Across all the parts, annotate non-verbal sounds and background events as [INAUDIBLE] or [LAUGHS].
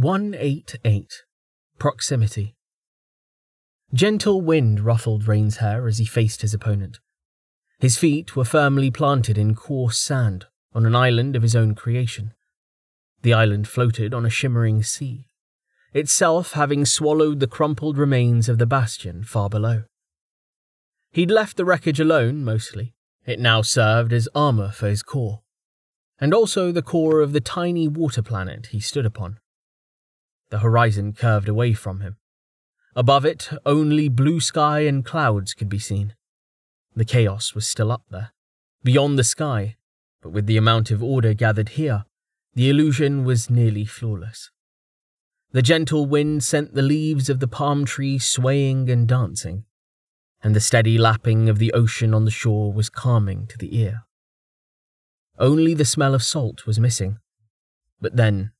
188. Proximity. Gentle wind ruffled Rain's hair as he faced his opponent. His feet were firmly planted in coarse sand on an island of his own creation. The island floated on a shimmering sea, itself having swallowed the crumpled remains of the bastion far below. He'd left the wreckage alone, mostly. It now served as armour for his core, and also the core of the tiny water planet he stood upon. The horizon curved away from him. Above it, only blue sky and clouds could be seen. The chaos was still up there, beyond the sky, but with the amount of order gathered here, the illusion was nearly flawless. The gentle wind sent the leaves of the palm tree swaying and dancing, and the steady lapping of the ocean on the shore was calming to the ear. Only the smell of salt was missing, but then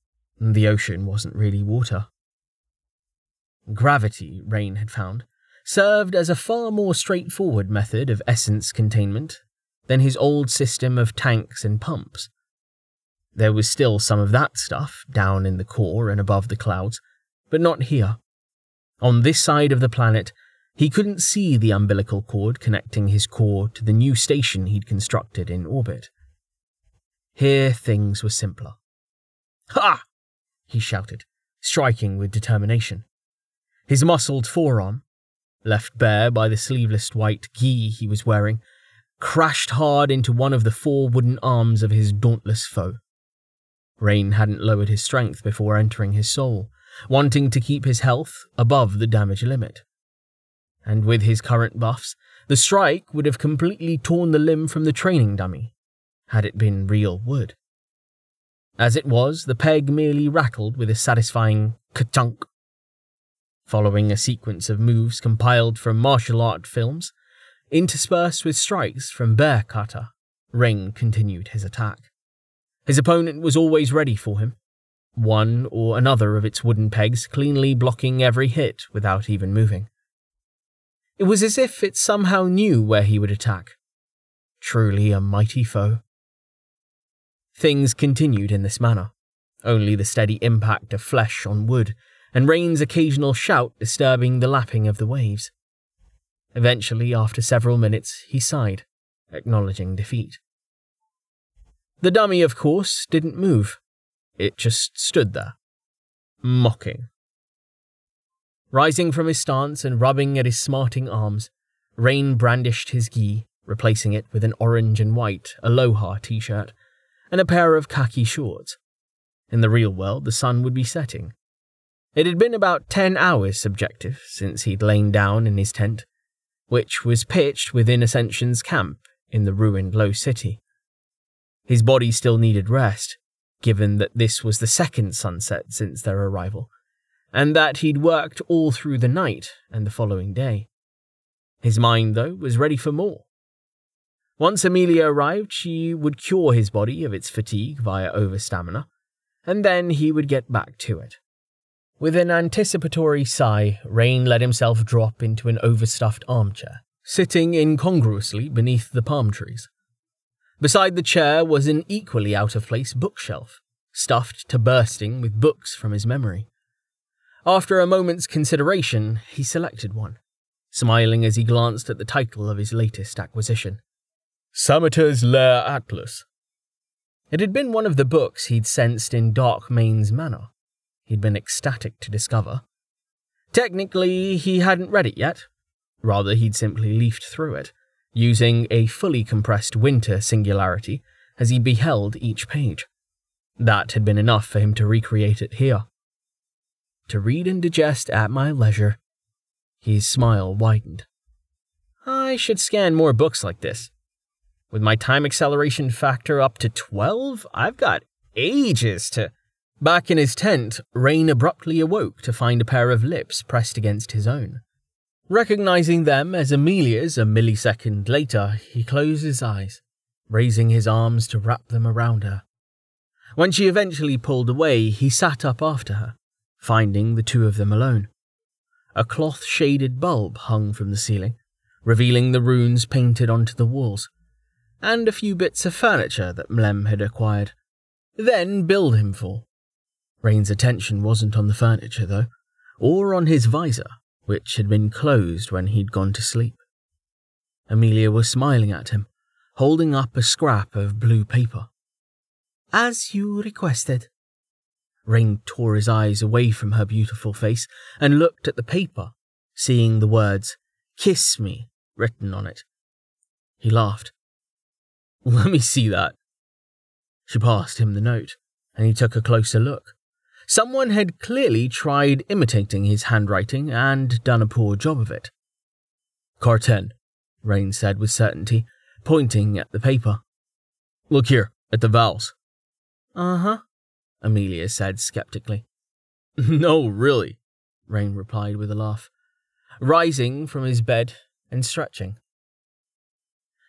the ocean wasn't really water. Gravity, Rain had found, served as a far more straightforward method of essence containment than his old system of tanks and pumps. There was still some of that stuff down in the core and above the clouds, but not here. On this side of the planet, he couldn't see the umbilical cord connecting his core to the new station he'd constructed in orbit. Here things were simpler. Ha! He shouted, striking with determination. His muscled forearm, left bare by the sleeveless white gi he was wearing, crashed hard into one of the four wooden arms of his dauntless foe. Rain hadn't lowered his strength before entering his soul, wanting to keep his health above the damage limit. And with his current buffs, the strike would have completely torn the limb from the training dummy, had it been real wood. As it was, the peg merely rattled with a satisfying ka-chunk. Following a sequence of moves compiled from martial art films, interspersed with strikes from Bear Kata, Rain continued his attack. His opponent was always ready for him, one or another of its wooden pegs cleanly blocking every hit without even moving. It was as if it somehow knew where he would attack. Truly a mighty foe. Things continued in this manner, only the steady impact of flesh on wood, and Rain's occasional shout disturbing the lapping of the waves. Eventually, after several minutes, he sighed, acknowledging defeat. The dummy, of course, didn't move. It just stood there, mocking. Rising from his stance and rubbing at his smarting arms, Rain brandished his gi, replacing it with an orange and white Aloha t shirt and a pair of khaki shorts. In the real world, the sun would be setting. It had been about ten hours subjective since he'd lain down in his tent, which was pitched within Ascension's camp in the ruined Low City. His body still needed rest, given that this was the second sunset since their arrival, and that he'd worked all through the night and the following day. His mind, though, was ready for more. Once Amelia arrived, she would cure his body of its fatigue via overstamina, and then he would get back to it. With an anticipatory sigh, Rain let himself drop into an overstuffed armchair, sitting incongruously beneath the palm trees. Beside the chair was an equally out of place bookshelf, stuffed to bursting with books from his memory. After a moment's consideration, he selected one, smiling as he glanced at the title of his latest acquisition. Sameter's Lair Atlas. It had been one of the books he'd sensed in Dark Main's manor. He'd been ecstatic to discover. Technically, he hadn't read it yet. Rather, he'd simply leafed through it, using a fully compressed winter singularity as he beheld each page. That had been enough for him to recreate it here. To read and digest at my leisure. His smile widened. I should scan more books like this. With my time acceleration factor up to 12, I've got ages to. Back in his tent, Rain abruptly awoke to find a pair of lips pressed against his own. Recognizing them as Amelia's a millisecond later, he closed his eyes, raising his arms to wrap them around her. When she eventually pulled away, he sat up after her, finding the two of them alone. A cloth shaded bulb hung from the ceiling, revealing the runes painted onto the walls and a few bits of furniture that Mlem had acquired. Then billed him for. Rain's attention wasn't on the furniture, though, or on his visor, which had been closed when he'd gone to sleep. Amelia was smiling at him, holding up a scrap of blue paper. As you requested. Rain tore his eyes away from her beautiful face and looked at the paper, seeing the words, Kiss me, written on it. He laughed. [LAUGHS] Let me see that. She passed him the note, and he took a closer look. Someone had clearly tried imitating his handwriting and done a poor job of it. Carten, Rain said with certainty, pointing at the paper. Look here, at the vowels. Uh huh, Amelia said skeptically. [LAUGHS] no, really, Rain replied with a laugh, rising from his bed and stretching.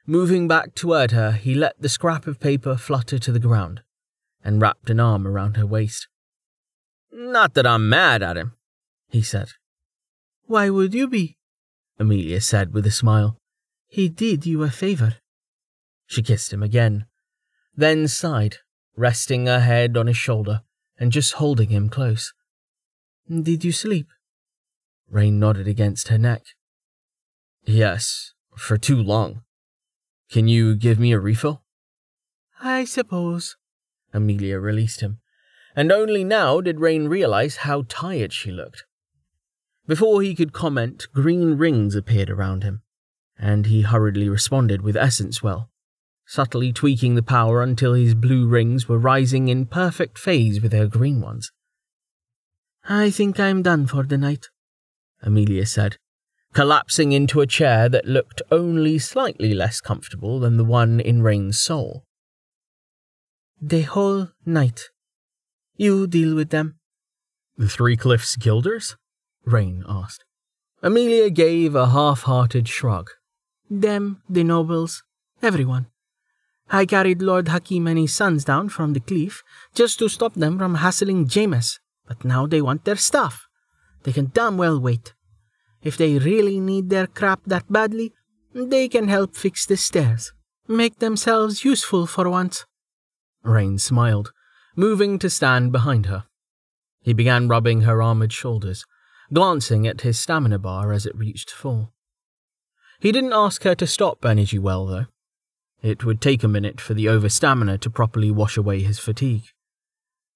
Moving back toward her, he let the scrap of paper flutter to the ground and wrapped an arm around her waist. Not that I'm mad at him, he said. Why would you be? Amelia said with a smile. He did you a favor. She kissed him again, then sighed, resting her head on his shoulder and just holding him close. Did you sleep? Rain nodded against her neck. Yes, for too long. Can you give me a refill? I suppose. Amelia released him, and only now did Rain realize how tired she looked. Before he could comment, green rings appeared around him, and he hurriedly responded with essence well, subtly tweaking the power until his blue rings were rising in perfect phase with her green ones. I think I'm done for the night, Amelia said, collapsing into a chair that looked only slightly less comfortable than the one in Rain's soul. The whole night. You deal with them. The Three Cliffs Guilders? Rain asked. Amelia gave a half hearted shrug. Them, the nobles, everyone. I carried Lord Hakim and his sons down from the cliff just to stop them from hassling Jameis, but now they want their stuff. They can damn well wait. If they really need their crap that badly, they can help fix the stairs. Make themselves useful for once. Rain smiled, moving to stand behind her. He began rubbing her armored shoulders, glancing at his stamina bar as it reached full. He didn't ask her to stop energy well, though. It would take a minute for the over stamina to properly wash away his fatigue.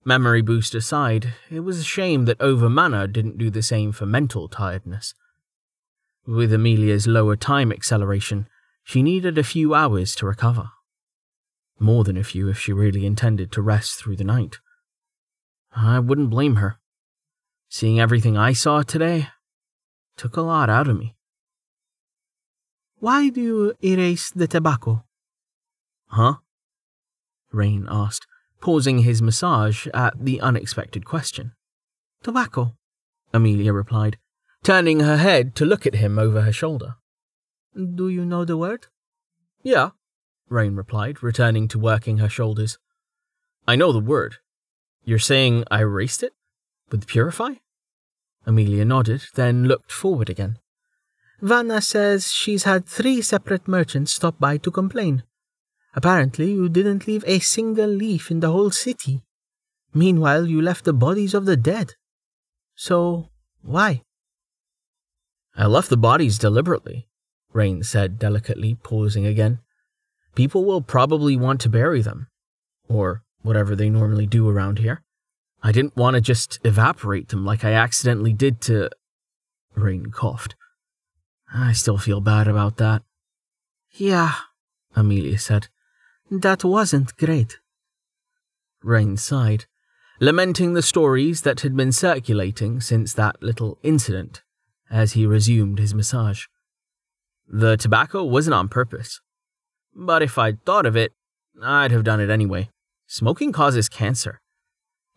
Memory boost aside, it was a shame that over mana didn't do the same for mental tiredness. With Amelia's lower time acceleration, she needed a few hours to recover more than a few if she really intended to rest through the night. I wouldn't blame her. Seeing everything I saw today took a lot out of me. Why do you erase the tobacco? Huh? Rain asked, pausing his massage at the unexpected question. Tobacco, Amelia replied, turning her head to look at him over her shoulder. Do you know the word? Yeah, Rain replied, returning to working her shoulders. I know the word. You're saying I erased it? With Purify? Amelia nodded, then looked forward again. Vanna says she's had three separate merchants stop by to complain. Apparently, you didn't leave a single leaf in the whole city. Meanwhile, you left the bodies of the dead. So, why? I left the bodies deliberately, Rain said delicately, pausing again people will probably want to bury them, or whatever they normally do around here. I didn't want to just evaporate them like I accidentally did to. Rain coughed. I still feel bad about that. Yeah, Amelia said. That wasn't great. Rain sighed, lamenting the stories that had been circulating since that little incident, as he resumed his massage. The tobacco wasn't on purpose. But if I'd thought of it, I'd have done it anyway. Smoking causes cancer.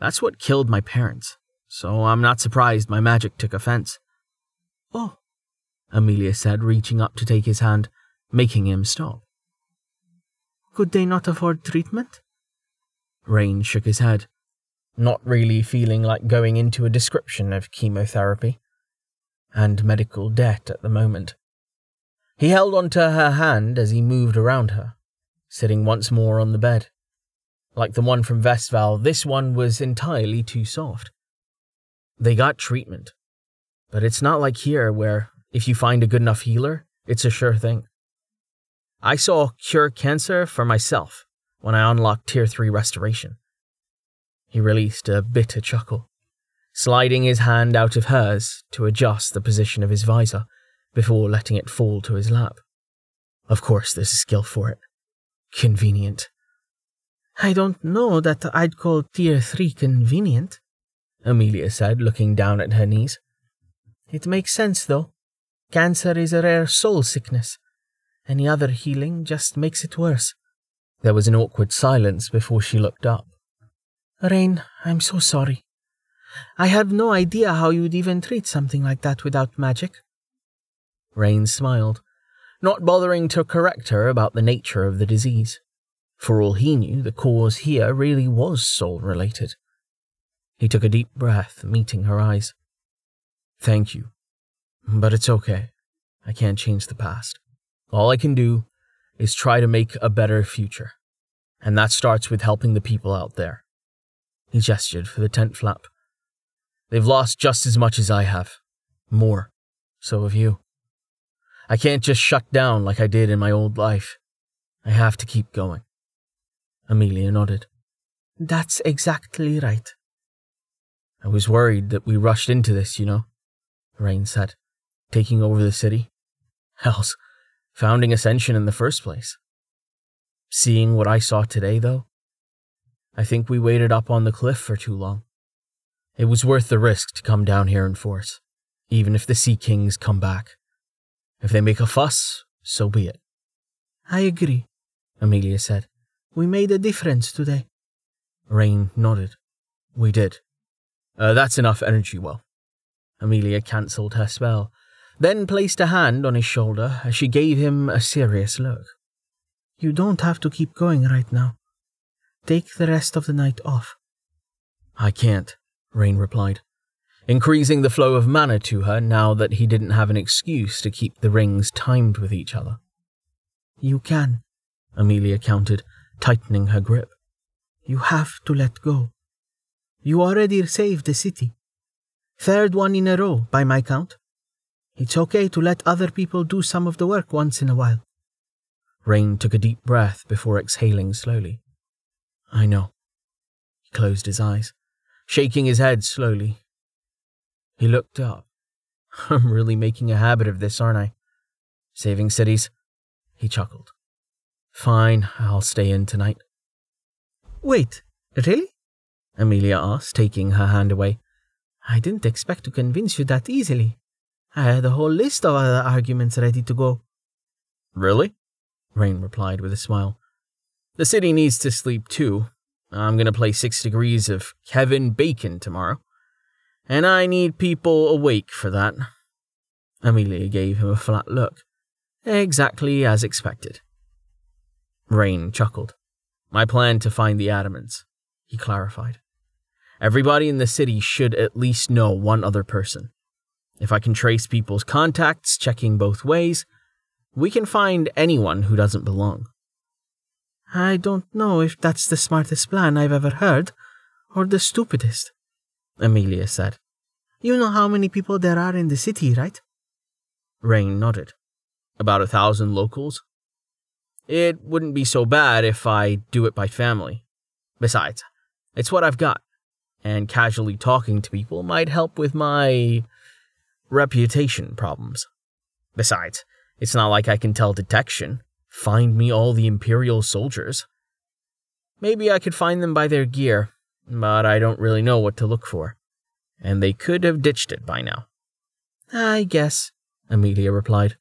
That's what killed my parents, so I'm not surprised my magic took offense. Oh, Amelia said, reaching up to take his hand, making him stop. Could they not afford treatment? Rain shook his head, not really feeling like going into a description of chemotherapy and medical debt at the moment. He held onto her hand as he moved around her, sitting once more on the bed. Like the one from Vestval, this one was entirely too soft. They got treatment, but it's not like here where if you find a good enough healer, it's a sure thing. I saw cure cancer for myself when I unlocked Tier 3 restoration. He released a bitter chuckle, sliding his hand out of hers to adjust the position of his visor before letting it fall to his lap. Of course, there's a skill for it. Convenient. I don't know that I'd call Tier 3 convenient, Amelia said, looking down at her knees. It makes sense, though. Cancer is a rare soul sickness. Any other healing just makes it worse. There was an awkward silence before she looked up. Rain, I'm so sorry. I have no idea how you'd even treat something like that without magic. Rain smiled, not bothering to correct her about the nature of the disease. For all he knew, the cause here really was soul related. He took a deep breath, meeting her eyes. Thank you. But it's okay. I can't change the past. All I can do is try to make a better future. And that starts with helping the people out there. He gestured for the tent flap. They've lost just as much as I have. More. So have you. I can't just shut down like I did in my old life. I have to keep going. Amelia nodded. That's exactly right. I was worried that we rushed into this, you know, Rain said, taking over the city. Else, founding Ascension in the first place. Seeing what I saw today, though, I think we waited up on the cliff for too long. It was worth the risk to come down here in force, even if the Sea Kings come back. If they make a fuss, so be it. I agree, Amelia said. We made a difference today. Rain nodded. We did. Uh, that's enough energy well. Amelia cancelled her spell, then placed a hand on his shoulder as she gave him a serious look. You don't have to keep going right now. Take the rest of the night off. I can't, Rain replied, increasing the flow of mana to her now that he didn't have an excuse to keep the rings timed with each other. You can, Amelia countered, tightening her grip. You have to let go. You already saved the city. Third one in a row, by my count. It's okay to let other people do some of the work once in a while. Rain took a deep breath before exhaling slowly. I know. He closed his eyes, shaking his head slowly. He looked up. [LAUGHS] I'm really making a habit of this, aren't I? Saving cities? He chuckled. Fine, I'll stay in tonight. Wait, really? Amelia asked, taking her hand away. I didn't expect to convince you that easily. I had a whole list of other arguments ready to go. Really? Rain replied with a smile. The city needs to sleep too. I'm going to play Six Degrees of Kevin Bacon tomorrow. And I need people awake for that. Amelia gave him a flat look. Exactly as expected. Rain chuckled. My plan to find the Adamants, he clarified. Everybody in the city should at least know one other person. If I can trace people's contacts, checking both ways, we can find anyone who doesn't belong. I don't know if that's the smartest plan I've ever heard, or the stupidest, Amelia said. You know how many people there are in the city, right? Rain nodded. About a thousand locals, it wouldn't be so bad if I do it by family. Besides, it's what I've got, and casually talking to people might help with my reputation problems. Besides, it's not like I can tell detection. Find me all the Imperial soldiers. Maybe I could find them by their gear, but I don't really know what to look for. And they could have ditched it by now. I guess, Amelia replied.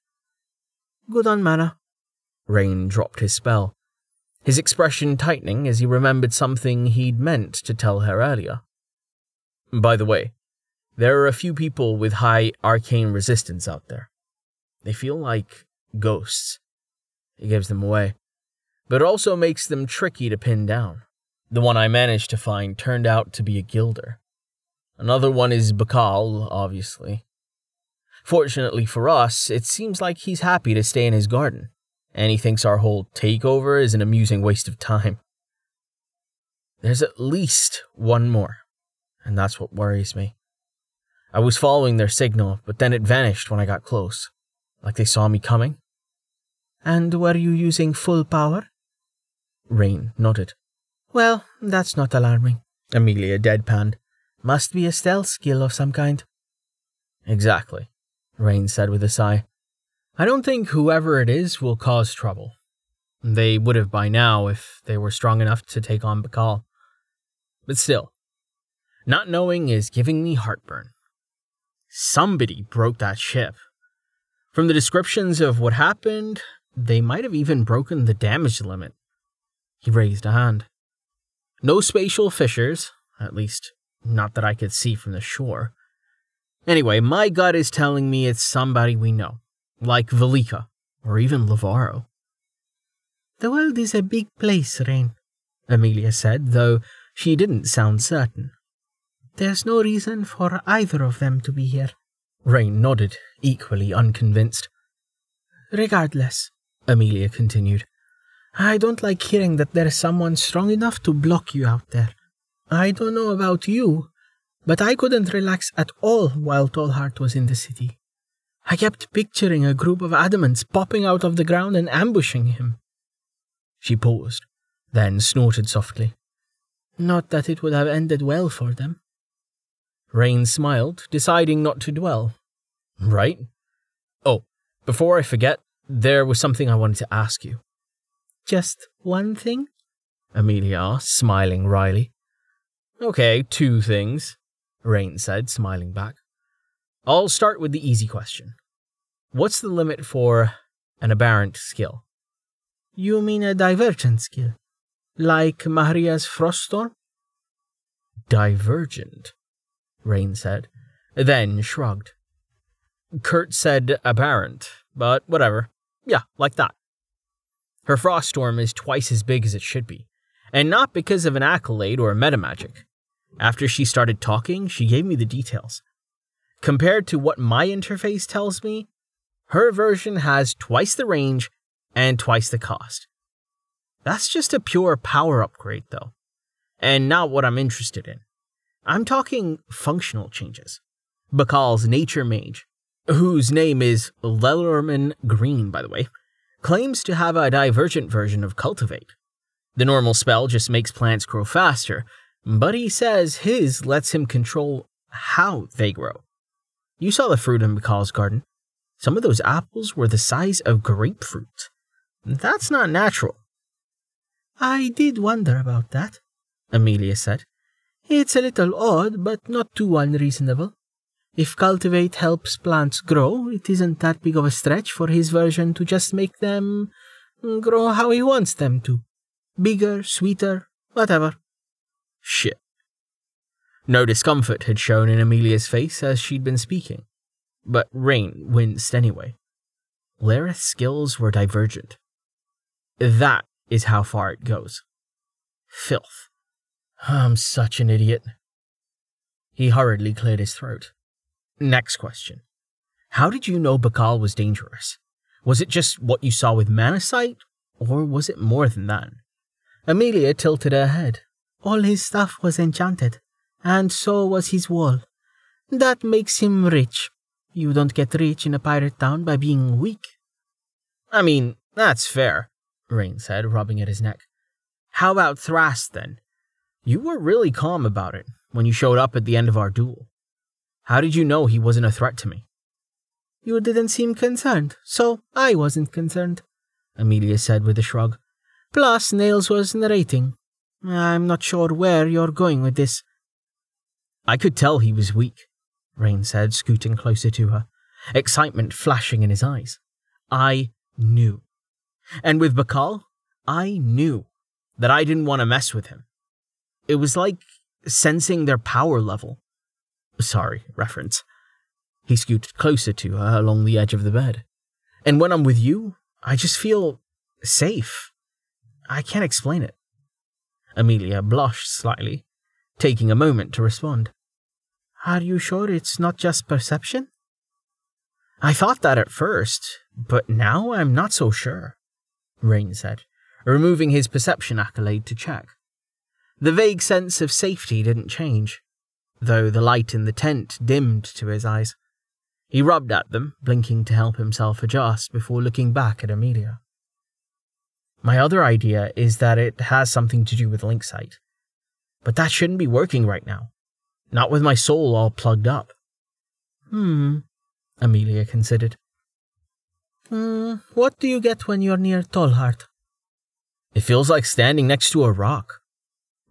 Good on mana. Rain dropped his spell, his expression tightening as he remembered something he'd meant to tell her earlier. By the way, there are a few people with high arcane resistance out there. They feel like ghosts. It gives them away, but it also makes them tricky to pin down. The one I managed to find turned out to be a gilder. Another one is Bakal, obviously. Fortunately for us, it seems like he's happy to stay in his garden and he thinks our whole takeover is an amusing waste of time. There's at least one more, and that's what worries me. I was following their signal, but then it vanished when I got close, like they saw me coming. And were you using full power? Rain nodded. Well, that's not alarming. Amelia deadpanned. Must be a stealth skill of some kind. Exactly, Rain said with a sigh. I don't think whoever it is will cause trouble. They would have by now if they were strong enough to take on Bakal. But still, not knowing is giving me heartburn. Somebody broke that ship. From the descriptions of what happened, they might have even broken the damage limit. He raised a hand. No spatial fissures, at least not that I could see from the shore. Anyway, my gut is telling me it's somebody we know, like Velika, or even Lavaro. The world is a big place, Rain, Amelia said, though she didn't sound certain. There's no reason for either of them to be here. Rain nodded, equally unconvinced. Regardless, Amelia continued, I don't like hearing that there's someone strong enough to block you out there. I don't know about you, but I couldn't relax at all while Tallheart was in the city. I kept picturing a group of adamants popping out of the ground and ambushing him. She paused, then snorted softly. Not that it would have ended well for them. Rain smiled, deciding not to dwell. Right? Oh, before I forget, there was something I wanted to ask you. Just one thing? Amelia asked, smiling wryly. Okay, two things, Rain said, smiling back. I'll start with the easy question. What's the limit for an aberrant skill? You mean a divergent skill? Like Mahria's Froststorm? Divergent, Rain said, then shrugged. Kurt said aberrant, but whatever. Yeah, like that. Her Froststorm is twice as big as it should be, and not because of an accolade or meta magic. After she started talking, she gave me the details. Compared to what my interface tells me, her version has twice the range and twice the cost. That's just a pure power upgrade, though, and not what I'm interested in. I'm talking functional changes. Bakal's nature mage, whose name is Lellerman Green, by the way, claims to have a divergent version of Cultivate. The normal spell just makes plants grow faster, but he says his lets him control how they grow. You saw the fruit in Bakal's garden. Some of those apples were the size of grapefruit. That's not natural. I did wonder about that, Amelia said. It's a little odd, but not too unreasonable. If Cultivate helps plants grow, it isn't that big of a stretch for his version to just make them mm, grow how he wants them to. Bigger, sweeter, whatever. Shit. No discomfort had shown in Amelia's face as she'd been speaking, but Rain winced anyway. Lareth's skills were divergent. That is how far it goes. Filth. I'm such an idiot. He hurriedly cleared his throat. Next question. How did you know Bakal was dangerous? Was it just what you saw with Manasight, or was it more than that? Amelia tilted her head. All his stuff was enchanted, and so was his wall. That makes him rich. You don't get rich in a pirate town by being weak. I mean, that's fair. Rain said, rubbing at his neck. How about Thrast, then? You were really calm about it when you showed up at the end of our duel. How did you know he wasn't a threat to me? You didn't seem concerned, so I wasn't concerned, Amelia said with a shrug. Plus, Nails was narrating. I'm not sure where you're going with this. I could tell he was weak, Rain said, scooting closer to her, excitement flashing in his eyes. I knew. And with Bakal, I knew that I didn't want to mess with him. It was like sensing their power level. Sorry, reference. He scooted closer to her along the edge of the bed. And when I'm with you, I just feel safe. I can't explain it. Amelia blushed slightly, taking a moment to respond. Are you sure it's not just perception? I thought that at first, but now I'm not so sure. Rain said, removing his perception accolade to check. The vague sense of safety didn't change, though the light in the tent dimmed to his eyes. He rubbed at them, blinking to help himself adjust before looking back at Amelia. My other idea is that it has something to do with Link-Sight. But that shouldn't be working right now. Not with my soul all plugged up. Hmm, Amelia considered. Hmm, what do you get when you're near Tallheart? It feels like standing next to a rock,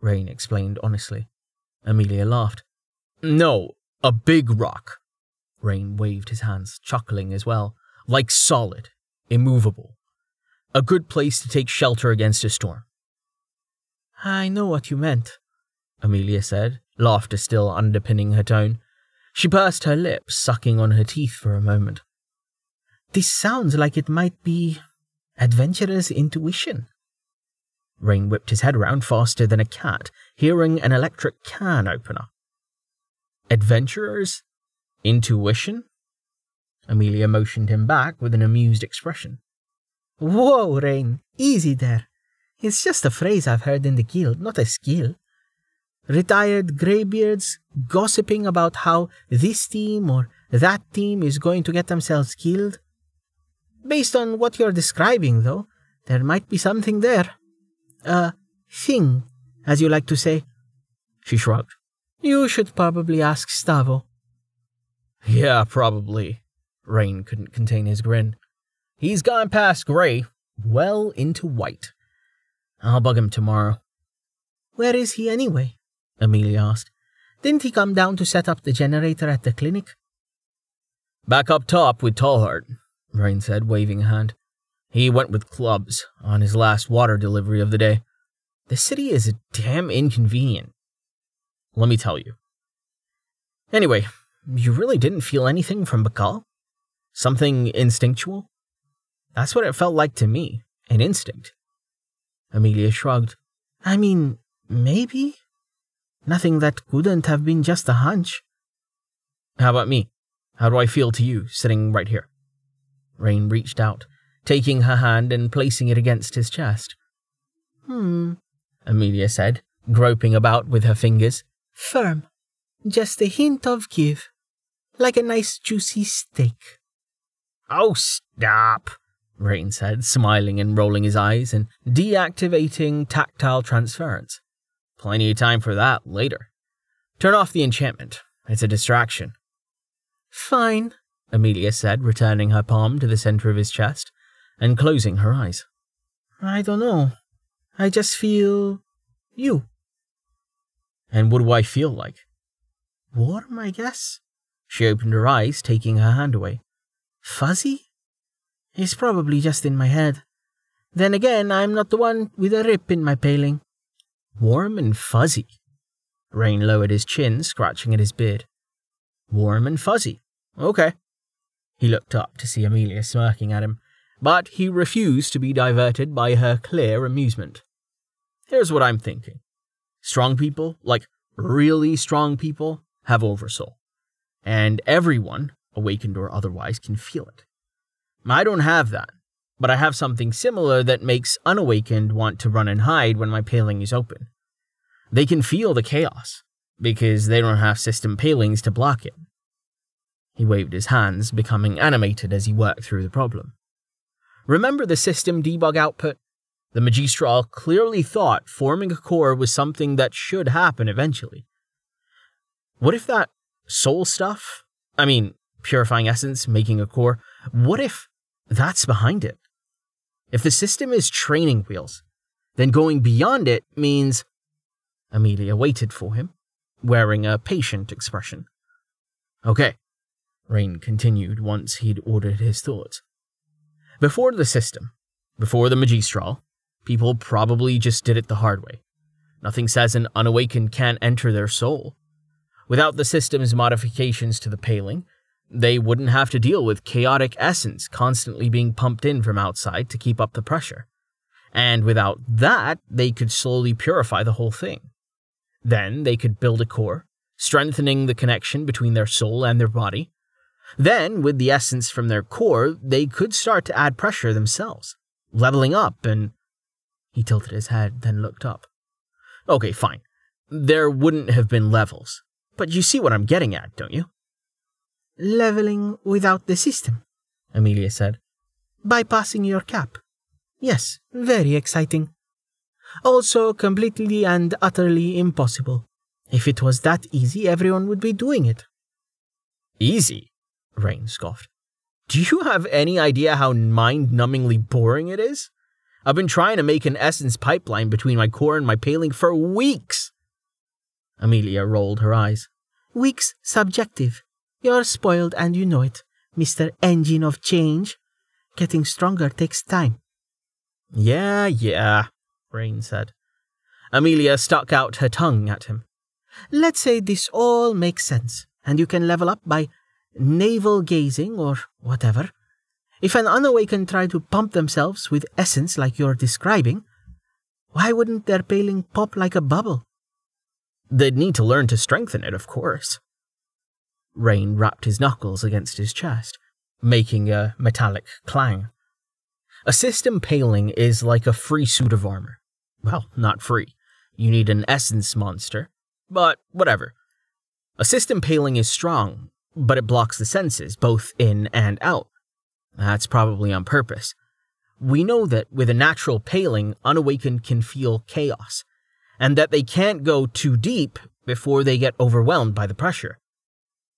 Rain explained honestly. Amelia laughed. No, a big rock. Rain waved his hands, chuckling as well, like solid, immovable. A good place to take shelter against a storm. I know what you meant, Amelia said, laughter still underpinning her tone. She pursed her lips, sucking on her teeth for a moment. This sounds like it might be adventurer's intuition. Rain whipped his head around faster than a cat, hearing an electric can opener. Adventurer's intuition? Amelia motioned him back with an amused expression. Whoa, Rain, easy there. It's just a phrase I've heard in the guild, not a skill. Retired greybeards gossiping about how this team or that team is going to get themselves killed. Based on what you're describing, though, there might be something there. A thing, as you like to say. She shrugged. You should probably ask Stavo. Yeah, probably. Rain couldn't contain his grin. He's gone past grey, well into white. I'll bug him tomorrow. Where is he anyway? Amelia asked. Didn't he come down to set up the generator at the clinic? Back up top with Tallheart, Rain said, waving a hand. He went with clubs on his last water delivery of the day. The city is a damn inconvenient. Let me tell you. Anyway, you really didn't feel anything from Bakal? Something instinctual? That's what it felt like to me, an instinct. Amelia shrugged. I mean, maybe? Nothing that couldn't have been just a hunch. How about me? How do I feel to you, sitting right here? Rain reached out, taking her hand and placing it against his chest. Hmm, Amelia said, groping about with her fingers. Firm. Just a hint of give. Like a nice juicy steak. Oh, stop, Rain said, smiling and rolling his eyes and deactivating tactile transference. Plenty of time for that later. Turn off the enchantment. It's a distraction. Fine, Amelia said, returning her palm to the center of his chest and closing her eyes. I don't know. I just feel. you. And what do I feel like? Warm, I guess. She opened her eyes, taking her hand away. Fuzzy? It's probably just in my head. Then again, I'm not the one with a rip in my paling. Warm and fuzzy. Rain lowered his chin, scratching at his beard. Warm and fuzzy. Okay. He looked up to see Amelia smirking at him, but he refused to be diverted by her clear amusement. Here's what I'm thinking strong people, like really strong people, have oversoul. And everyone, awakened or otherwise, can feel it. I don't have that, but I have something similar that makes unawakened want to run and hide when my paling is open. They can feel the chaos, because they don't have system palings to block it. He waved his hands, becoming animated as he worked through the problem. Remember the system debug output? The Magistral clearly thought forming a core was something that should happen eventually. What if that soul stuff, I mean, purifying essence, making a core, what if that's behind it? If the system is training wheels, then going beyond it means. Amelia waited for him, wearing a patient expression. Okay, Rain continued once he'd ordered his thoughts. Before the system, before the Magistral, people probably just did it the hard way. Nothing says an unawakened can't enter their soul. Without the system's modifications to the paling, they wouldn't have to deal with chaotic essence constantly being pumped in from outside to keep up the pressure. And without that, they could slowly purify the whole thing. Then they could build a core, strengthening the connection between their soul and their body. Then, with the essence from their core, they could start to add pressure themselves, leveling up and. He tilted his head, then looked up. Okay, fine. There wouldn't have been levels. But you see what I'm getting at, don't you? Leveling without the system, Amelia said. Bypassing your cap. Yes, very exciting. Also completely and utterly impossible. If it was that easy, everyone would be doing it. Easy? Rain scoffed. Do you have any idea how mind numbingly boring it is? I've been trying to make an essence pipeline between my core and my paling for weeks. Amelia rolled her eyes. Weeks subjective. You're spoiled and you know it, Mr. Engine of Change. Getting stronger takes time. Yeah, yeah, Rain said. Amelia stuck out her tongue at him. Let's say this all makes sense, and you can level up by navel gazing or whatever. If an unawakened try to pump themselves with essence like you're describing, why wouldn't their paling pop like a bubble? They'd need to learn to strengthen it, of course. Rain rapped his knuckles against his chest, making a metallic clang. A system paling is like a free suit of armor. Well, not free. You need an essence monster, but whatever. A system paling is strong, but it blocks the senses, both in and out. Uh, that's probably on purpose. We know that with a natural paling, unawakened can feel chaos, and that they can't go too deep before they get overwhelmed by the pressure.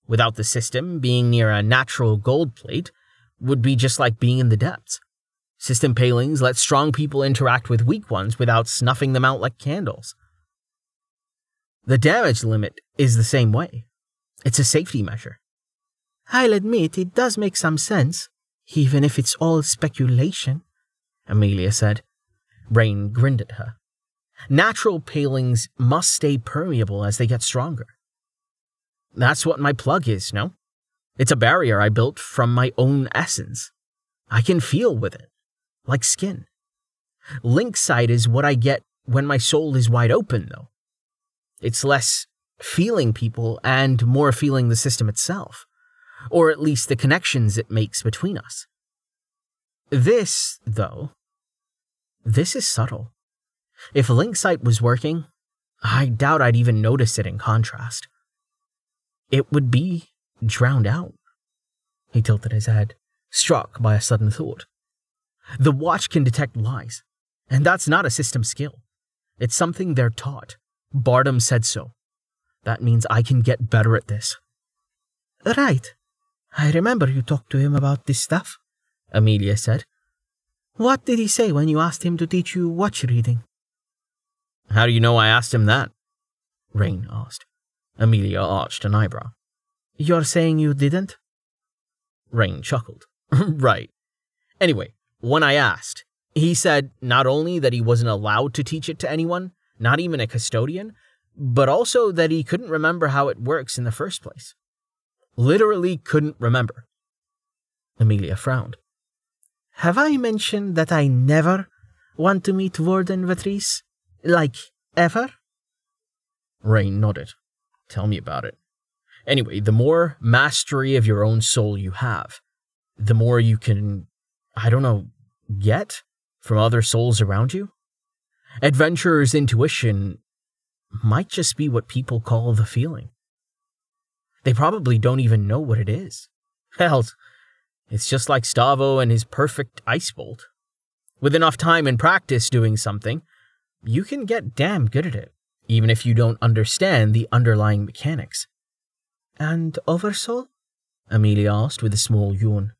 Without the system, being near a natural gold plate would be just like being in the depths. System palings let strong people interact with weak ones without snuffing them out like candles. The damage limit is the same way. It's a safety measure. I'll admit it does make some sense, even if it's all speculation, Amelia said. Rain grinned at her. Natural palings must stay permeable as they get stronger. That's what my plug is, no? It's a barrier I built from my own essence. I can feel with it like skin. Link sight is what I get when my soul is wide open, though. It's less feeling people and more feeling the system itself, or at least the connections it makes between us. This, though, this is subtle. If link sight was working, I doubt I'd even notice it in contrast. It would be drowned out. He tilted his head, struck by a sudden thought. The watch can detect lies, and that's not a system skill. It's something they're taught. Bardem said so. That means I can get better at this. Right. I remember you talked to him about this stuff, Amelia said. What did he say when you asked him to teach you watch reading? How do you know I asked him that? Rain asked. Amelia arched an eyebrow. You're saying you didn't? Rain chuckled. [LAUGHS] right. Anyway, when I asked, he said not only that he wasn't allowed to teach it to anyone, not even a custodian, but also that he couldn't remember how it works in the first place. Literally couldn't remember. Amelia frowned. Have I mentioned that I never want to meet Warden Vatrice? Like, ever? Rain nodded. Tell me about it. Anyway, the more mastery of your own soul you have, the more you can I don't know, get from other souls around you? Adventurer's intuition might just be what people call the feeling. They probably don't even know what it is. Hell, it's just like Stavo and his perfect ice bolt. With enough time and practice doing something, you can get damn good at it, even if you don't understand the underlying mechanics. And Oversoul? Amelia asked with a small yawn.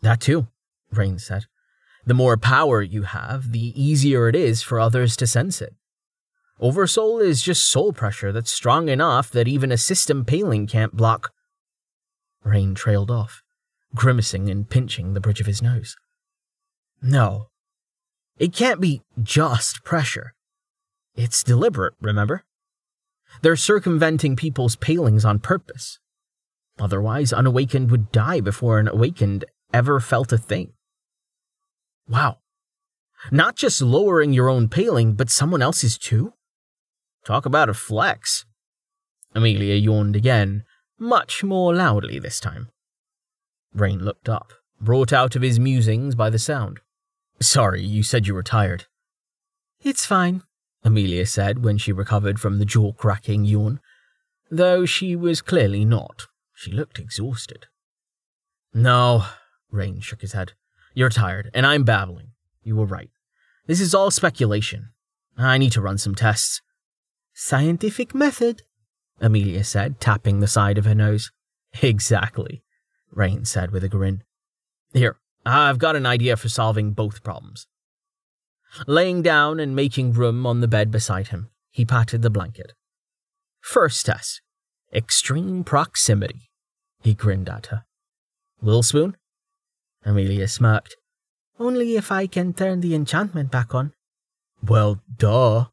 That too. Rain said. The more power you have, the easier it is for others to sense it. Oversoul is just soul pressure that's strong enough that even a system paling can't block. Rain trailed off, grimacing and pinching the bridge of his nose. No, it can't be just pressure. It's deliberate, remember? They're circumventing people's palings on purpose. Otherwise, unawakened would die before an awakened ever felt a thing. Wow. Not just lowering your own paling, but someone else's too? Talk about a flex. Amelia yawned again, much more loudly this time. Rain looked up, brought out of his musings by the sound. Sorry, you said you were tired. It's fine, Amelia said when she recovered from the jaw cracking yawn, though she was clearly not. She looked exhausted. No, Rain shook his head. You're tired, and I'm babbling. You were right. This is all speculation. I need to run some tests. Scientific method, Amelia said, tapping the side of her nose. [LAUGHS] Exactly, Rain said with a grin. Here, I've got an idea for solving both problems. Laying down and making room on the bed beside him, he patted the blanket. First test extreme proximity. He grinned at her. Will spoon? Amelia smirked. Only if I can turn the enchantment back on. Well, duh.